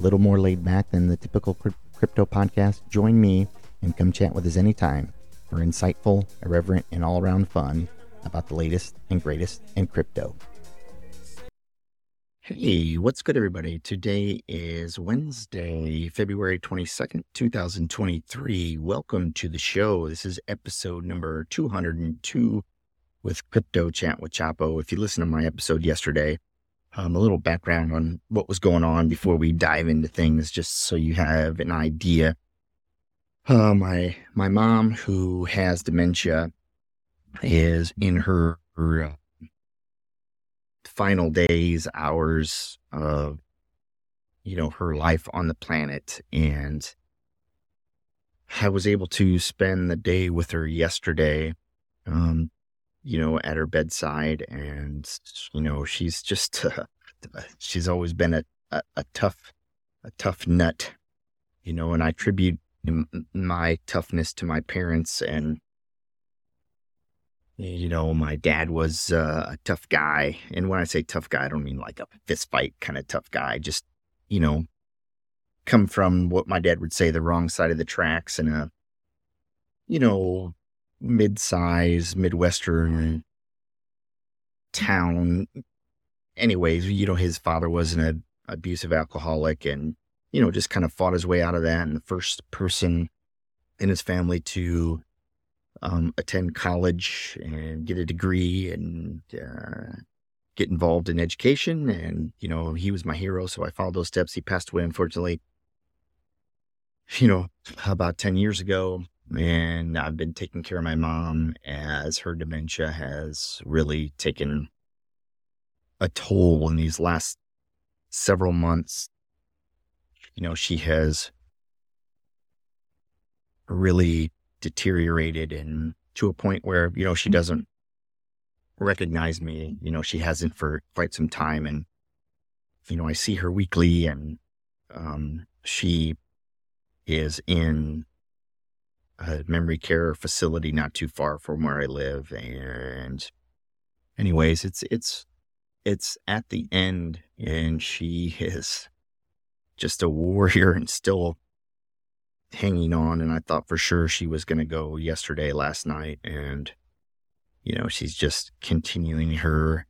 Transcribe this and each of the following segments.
little more laid back than the typical crypto podcast. Join me and come chat with us anytime for insightful, irreverent, and all around fun about the latest and greatest in crypto. Hey, what's good, everybody? Today is Wednesday, February 22nd, 2023. Welcome to the show. This is episode number 202 with Crypto Chat with Chapo. If you listen to my episode yesterday, um, a little background on what was going on before we dive into things, just so you have an idea. Uh, my my mom, who has dementia, is in her, her uh, final days, hours of you know her life on the planet, and I was able to spend the day with her yesterday. Um, you know, at her bedside. And, you know, she's just, uh, she's always been a, a, a, tough, a tough nut, you know, and I attribute my toughness to my parents. And, you know, my dad was uh, a tough guy. And when I say tough guy, I don't mean like a fist fight kind of tough guy, just, you know, come from what my dad would say the wrong side of the tracks and a, you know, mid-size midwestern town. Anyways you know his father was an abusive alcoholic and you know just kind of fought his way out of that and the first person in his family to um, attend college and get a degree and uh, get involved in education. And you know he was my hero so i followed those steps. He passed away unfortunately you know about 10 years ago and I've been taking care of my mom as her dementia has really taken a toll in these last several months. You know, she has really deteriorated and to a point where, you know, she doesn't recognize me. You know, she hasn't for quite some time. And, you know, I see her weekly and um, she is in a memory care facility not too far from where I live. And anyways, it's it's it's at the end and she is just a warrior and still hanging on and I thought for sure she was going to go yesterday last night and you know she's just continuing her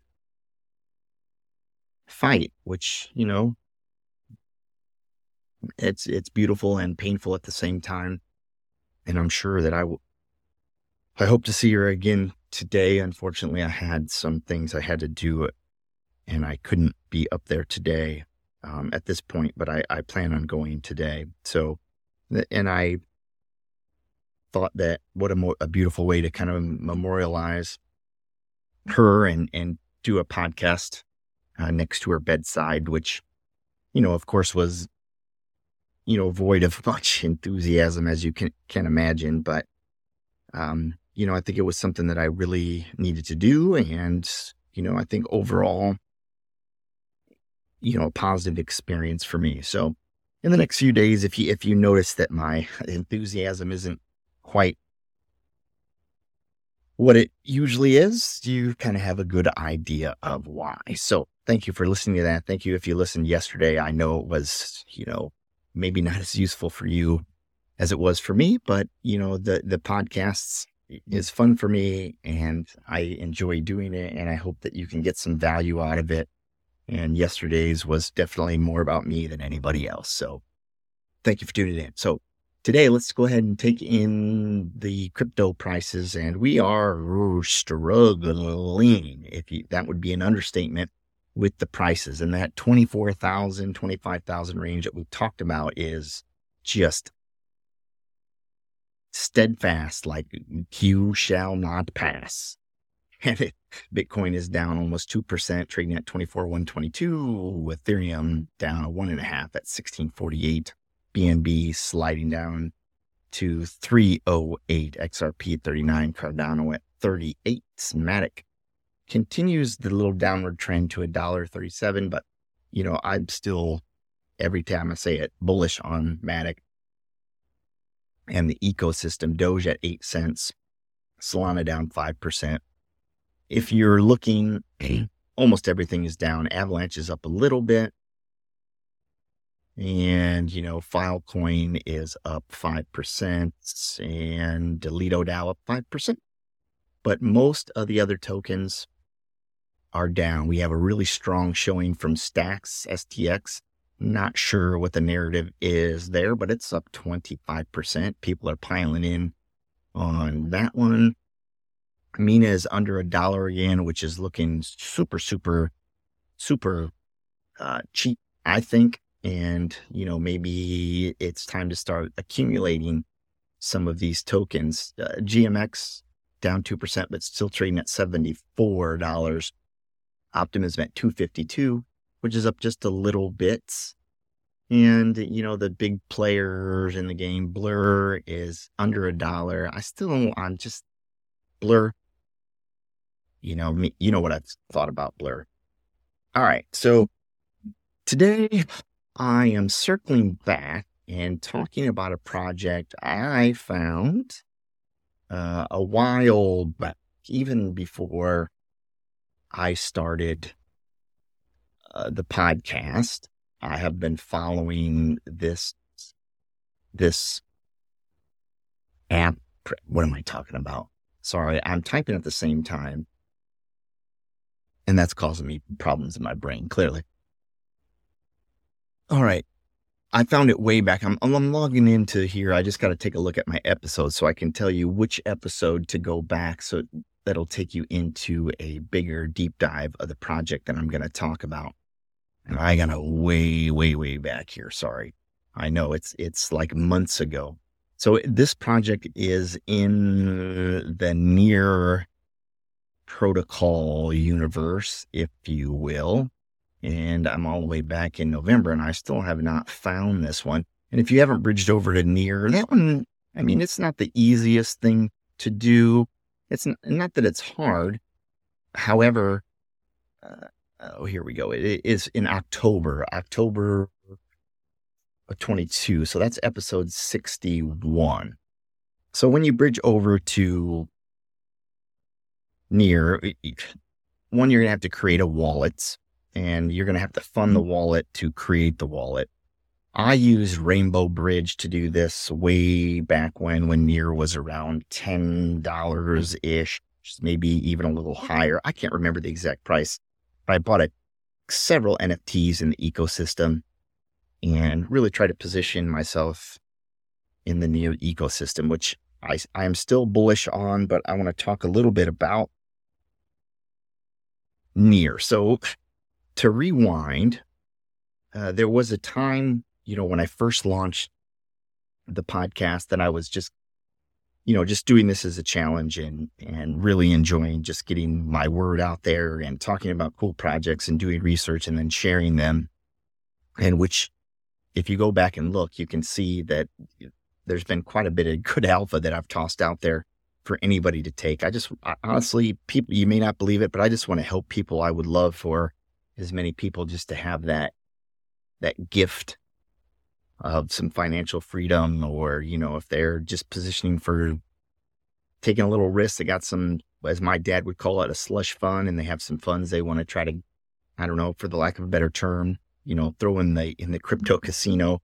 fight which you know it's it's beautiful and painful at the same time and I'm sure that I will. I hope to see her again today. Unfortunately, I had some things I had to do, and I couldn't be up there today um, at this point. But I, I plan on going today. So, and I thought that what a, mo- a beautiful way to kind of memorialize her and and do a podcast uh, next to her bedside, which you know, of course, was you know, void of much enthusiasm as you can can imagine. But um, you know, I think it was something that I really needed to do, and you know, I think overall, you know, a positive experience for me. So, in the next few days, if you if you notice that my enthusiasm isn't quite what it usually is, you kind of have a good idea of why. So, thank you for listening to that. Thank you if you listened yesterday. I know it was, you know, maybe not as useful for you as it was for me, but you know, the the podcasts is fun for me and I enjoy doing it and I hope that you can get some value out of it. And yesterday's was definitely more about me than anybody else. So thank you for tuning in. So today let's go ahead and take in the crypto prices and we are struggling. If you, that would be an understatement with the prices. And that 24,000, 25,000 range that we've talked about is just steadfast, like you shall not pass. and it, Bitcoin is down almost 2%, trading at 24,122, Ethereum down a one and a half at 1648, BNB sliding down to 308, XRP 39, Cardano at 38, Matic continues the little downward trend to a dollar 37, but you know, I'm still every time I say it bullish on Matic and the ecosystem. Doge at eight cents, Solana down 5%. If you're looking, almost everything is down. Avalanche is up a little bit. And, you know, Filecoin is up 5% and Lido DAO up 5%. But most of the other tokens are down. We have a really strong showing from Stacks, STX. Not sure what the narrative is there, but it's up 25%. People are piling in on that one. Mina is under a dollar again, which is looking super, super, super uh, cheap, I think. And, you know, maybe it's time to start accumulating some of these tokens. Uh, GMX down 2%, but still trading at $74. Optimism at 252, which is up just a little bit. And, you know, the big players in the game, Blur is under a dollar. I still don't, I'm just Blur. You know, me, you know what I've thought about Blur. All right. So today I am circling back and talking about a project I found uh, a while back, even before I started uh, the podcast. I have been following this this app. What am I talking about? Sorry, I'm typing at the same time, and that's causing me problems in my brain. Clearly. All right. I found it way back. I'm, I'm logging into here. I just got to take a look at my episodes so I can tell you which episode to go back. So that'll take you into a bigger deep dive of the project that I'm going to talk about. And I got to way, way, way back here. Sorry. I know it's, it's like months ago. So this project is in the near protocol universe, if you will. And I'm all the way back in November and I still have not found this one. And if you haven't bridged over to near that one, I mean, it's not the easiest thing to do it's not that it's hard. However, uh, oh, here we go. It is in October, October 22. So that's episode 61. So when you bridge over to near, one, you're going to have to create a wallet and you're going to have to fund the wallet to create the wallet. I used Rainbow Bridge to do this way back when, when Near was around $10 ish, maybe even a little higher. I can't remember the exact price, but I bought a, several NFTs in the ecosystem and really tried to position myself in the Near ecosystem, which I, I am still bullish on, but I want to talk a little bit about Near. So to rewind, uh, there was a time you know, when I first launched the podcast, that I was just, you know, just doing this as a challenge and and really enjoying just getting my word out there and talking about cool projects and doing research and then sharing them. And which, if you go back and look, you can see that there's been quite a bit of good alpha that I've tossed out there for anybody to take. I just honestly, people, you may not believe it, but I just want to help people. I would love for as many people just to have that that gift of some financial freedom or, you know, if they're just positioning for taking a little risk, they got some, as my dad would call it, a slush fund and they have some funds they want to try to, I don't know, for the lack of a better term, you know, throw in the, in the crypto casino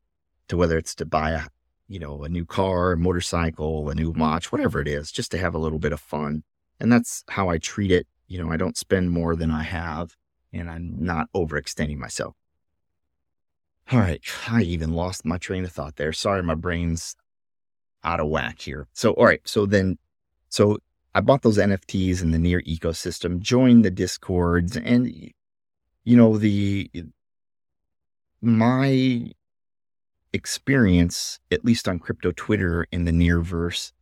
to whether it's to buy a, you know, a new car, a motorcycle, a new watch, whatever it is, just to have a little bit of fun. And that's how I treat it. You know, I don't spend more than I have and I'm not overextending myself. All right. I even lost my train of thought there. Sorry, my brain's out of whack here. So, all right. So then, so I bought those NFTs in the near ecosystem, joined the discords, and, you know, the, my experience, at least on crypto Twitter in the near verse,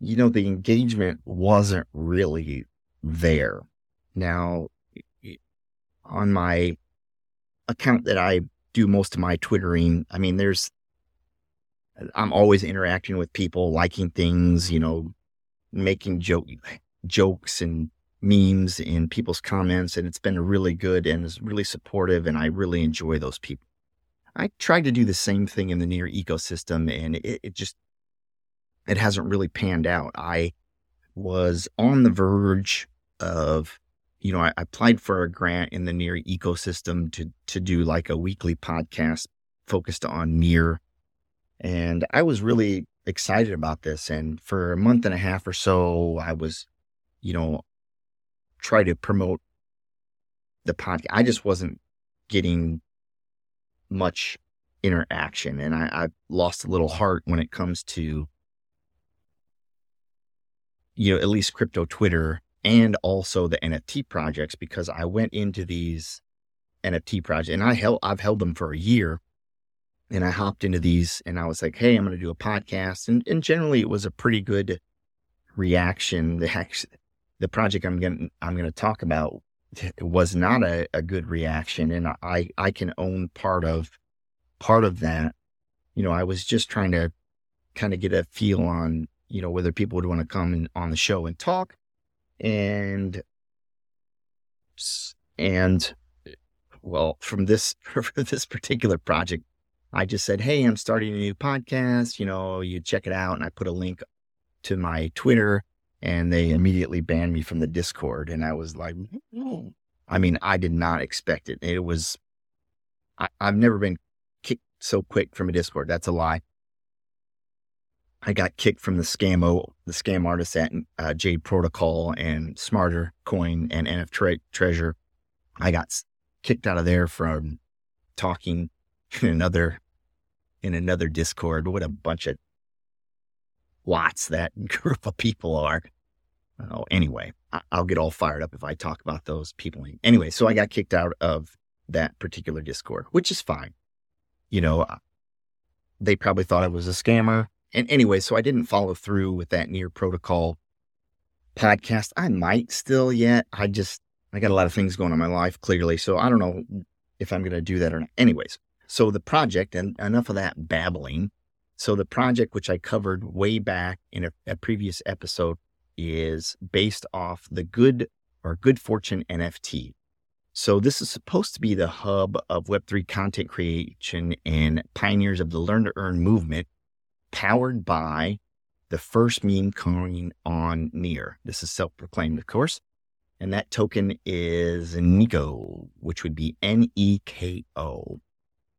you know, the engagement wasn't really there. Now, on my account that I do most of my twittering, I mean, there's, I'm always interacting with people, liking things, you know, making joke, jokes and memes in people's comments. And it's been really good and is really supportive. And I really enjoy those people. I tried to do the same thing in the near ecosystem and it, it just, it hasn't really panned out. I was on the verge of you know, I, I applied for a grant in the near ecosystem to to do like a weekly podcast focused on near. And I was really excited about this. And for a month and a half or so, I was, you know, try to promote the podcast. I just wasn't getting much interaction. And I, I lost a little heart when it comes to, you know, at least crypto Twitter and also the NFT projects because I went into these NFT projects and I held I've held them for a year and I hopped into these and I was like, hey, I'm going to do a podcast and and generally it was a pretty good reaction. The the project I'm going to I'm to talk about was not a, a good reaction and I I can own part of part of that. You know, I was just trying to kind of get a feel on, you know, whether people would want to come in, on the show and talk and and well from this for this particular project i just said hey i'm starting a new podcast you know you check it out and i put a link to my twitter and they immediately banned me from the discord and i was like i mean i did not expect it. It was I, i've never been kicked so quick from a discord that's a lie I got kicked from the scamo, the scam artists at uh, Jade Protocol and Smarter Coin and NF Tre- Treasure. I got kicked out of there from talking in another in another Discord. What a bunch of watts that group of people are. Oh, anyway, I'll get all fired up if I talk about those people. Anyway, so I got kicked out of that particular Discord, which is fine. You know, they probably thought I was a scammer and anyway, so I didn't follow through with that near protocol podcast. I might still yet. I just, I got a lot of things going on in my life clearly. So I don't know if I'm going to do that or not. Anyways, so the project, and enough of that babbling. So the project, which I covered way back in a, a previous episode, is based off the good or good fortune NFT. So this is supposed to be the hub of Web3 content creation and pioneers of the learn to earn movement powered by the first meme coin on Near. This is self proclaimed, of course. And that token is Neko, which would be N E K O.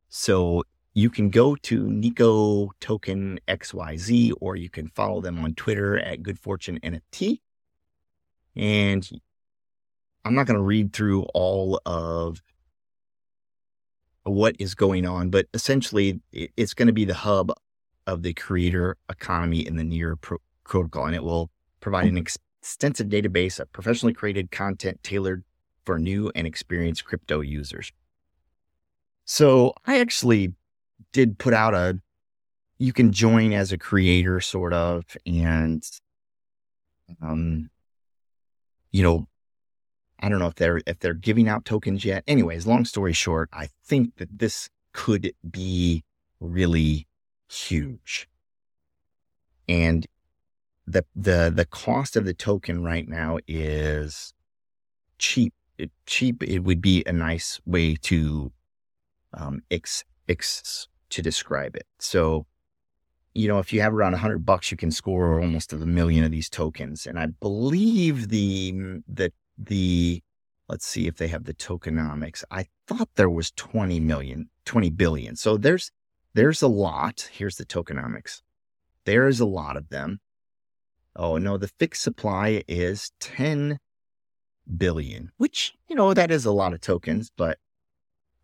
So you can go to Neko Token XYZ, or you can follow them on Twitter at Good Fortune NFT. And I'm not going to read through all of what is going on, but essentially it's going to be the hub of the creator economy in the Near pro- protocol, and it will provide an ex- extensive database of professionally created content tailored for new and experienced crypto users. So I actually did put out a you can join as a creator sort of and um you know I don't know if they're if they're giving out tokens yet. Anyways, long story short, I think that this could be really huge. And the the the cost of the token right now is cheap. It, cheap. It would be a nice way to um, ex, ex to describe it. So, you know, if you have around hundred bucks, you can score almost a million of these tokens. And I believe the the the let's see if they have the tokenomics. I thought there was 20 million, 20 billion. So there's there's a lot. Here's the tokenomics. There is a lot of them. Oh, no, the fixed supply is 10 billion, which, you know, that is a lot of tokens, but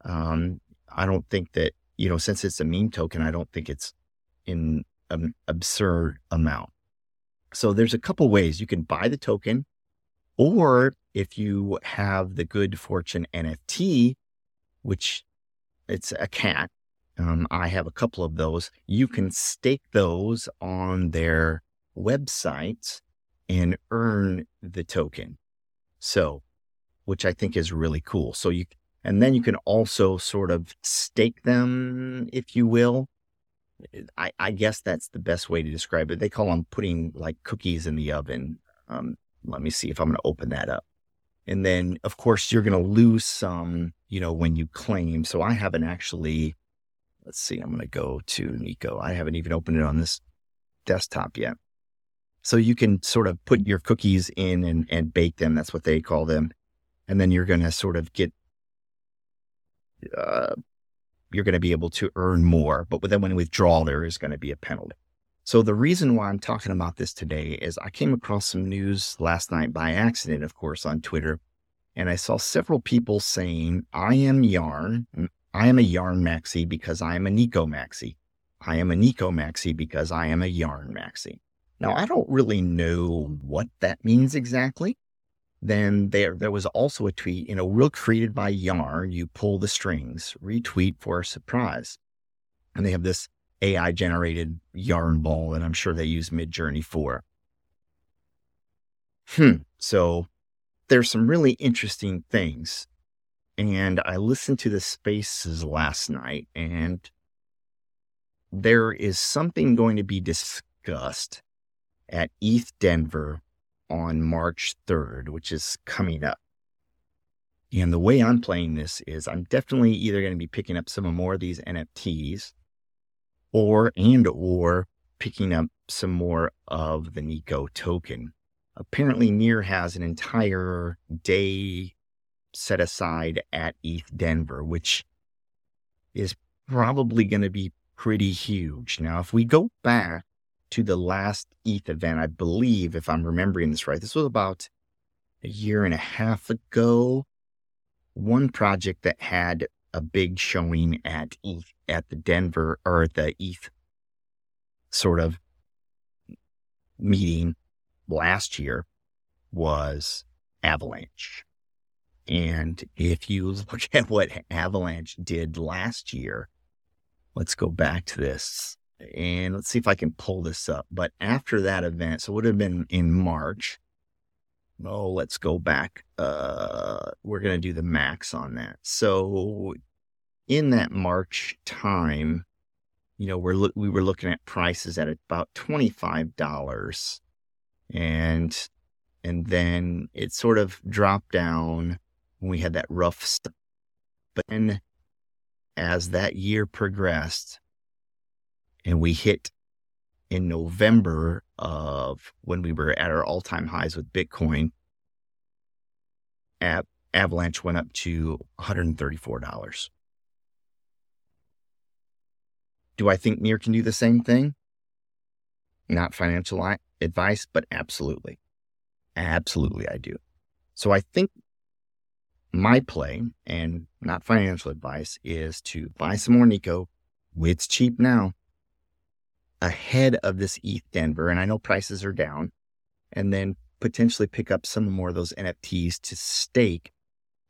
um, I don't think that, you know, since it's a meme token, I don't think it's in an absurd amount. So there's a couple ways you can buy the token, or if you have the Good Fortune NFT, which it's a cat, um, I have a couple of those. You can stake those on their websites and earn the token. So, which I think is really cool. So you, and then you can also sort of stake them, if you will. I, I guess that's the best way to describe it. They call them putting like cookies in the oven. Um, let me see if I'm going to open that up. And then, of course, you're going to lose some, you know, when you claim. So I haven't actually, let's see, I'm going to go to Neko. I haven't even opened it on this desktop yet. So you can sort of put your cookies in and, and bake them. That's what they call them. And then you're going to sort of get, uh, you're going to be able to earn more. But then when you withdraw, there is going to be a penalty. So the reason why I'm talking about this today is I came across some news last night by accident, of course, on Twitter, and I saw several people saying, I am Yarn. I am a Yarn Maxi because I am a Neko Maxi. I am a Neko Maxi because I am a Yarn Maxi. Now, I don't really know what that means exactly. Then there, there was also a tweet, you know, real created by Yarn. You pull the strings, retweet for a surprise. And they have this AI generated yarn ball that I'm sure they use Midjourney for. Hmm. So there's some really interesting things. And I listened to the spaces last night, and there is something going to be discussed at ETH Denver on March 3rd, which is coming up. And the way I'm playing this is I'm definitely either going to be picking up some more of these NFTs or and or picking up some more of the Neko token. Apparently, Near has an entire day set aside at ETH Denver, which is probably going to be pretty huge. Now, if we go back to the last ETH event, I believe, if I'm remembering this right, this was about a year and a half ago. One project that had a big showing at ETH at the Denver or the ETH sort of meeting last year was Avalanche. And if you look at what Avalanche did last year, let's go back to this and let's see if I can pull this up. But after that event, so it would have been in March. Oh, let's go back. Uh, we're going to do the max on that. So in that March time, you know, we're lo- we were looking at prices at about twenty five dollars, and and then it sort of dropped down when we had that rough stuff. But then, as that year progressed, and we hit in November of when we were at our all time highs with Bitcoin, Avalanche went up to one hundred and thirty four dollars. Do I think Near can do the same thing? Not financial advice, but absolutely. Absolutely, I do. So I think my play, and not financial advice, is to buy some more Neko. It's cheap now. Ahead of this ETH Denver, and I know prices are down, and then potentially pick up some more of those NFTs to stake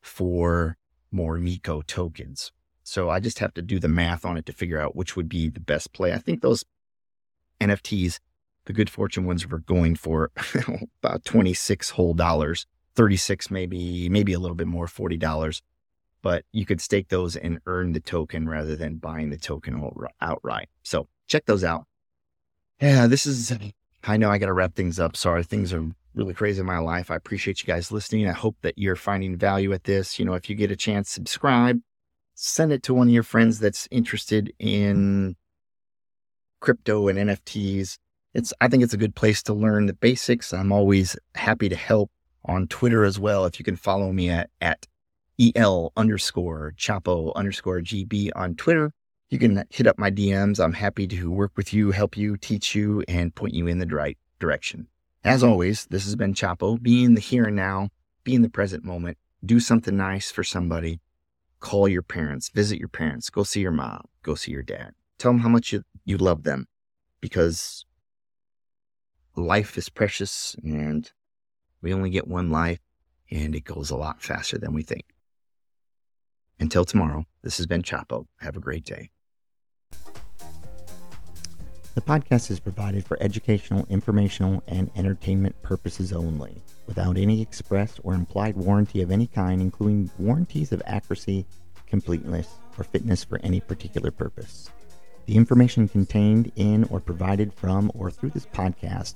for more Neko tokens. So I just have to do the math on it to figure out which would be the best play. I think those NFTs, the good fortune ones, were going for about 26 whole dollars, 36 maybe, maybe a little bit more, $40. But you could stake those and earn the token rather than buying the token outright. So check those out. Yeah, this is, I know I got to wrap things up. Sorry, things are really crazy in my life. I appreciate you guys listening. I hope that you're finding value at this. You know, if you get a chance, subscribe, send it to one of your friends that's interested in crypto and NFTs. It's I think it's a good place to learn the basics. I'm always happy to help on Twitter as well. If you can follow me at at el underscore chapo underscore gb on Twitter, you can hit up my DMs. I'm happy to work with you, help you, teach you, and point you in the right direction. As always, this has been Chapo. Be in the here and now, be in the present moment, do something nice for somebody, call your parents, visit your parents, go see your mom, go see your dad. Tell them how much you, you love them because life is precious and we only get one life and it goes a lot faster than we think. Until tomorrow, this has been Chapo. Have a great day. The podcast is provided for educational, informational, and entertainment purposes only, without any express or implied warranty of any kind, including warranties of accuracy, completeness, or fitness for any particular purpose. The information contained in or provided from or through this podcast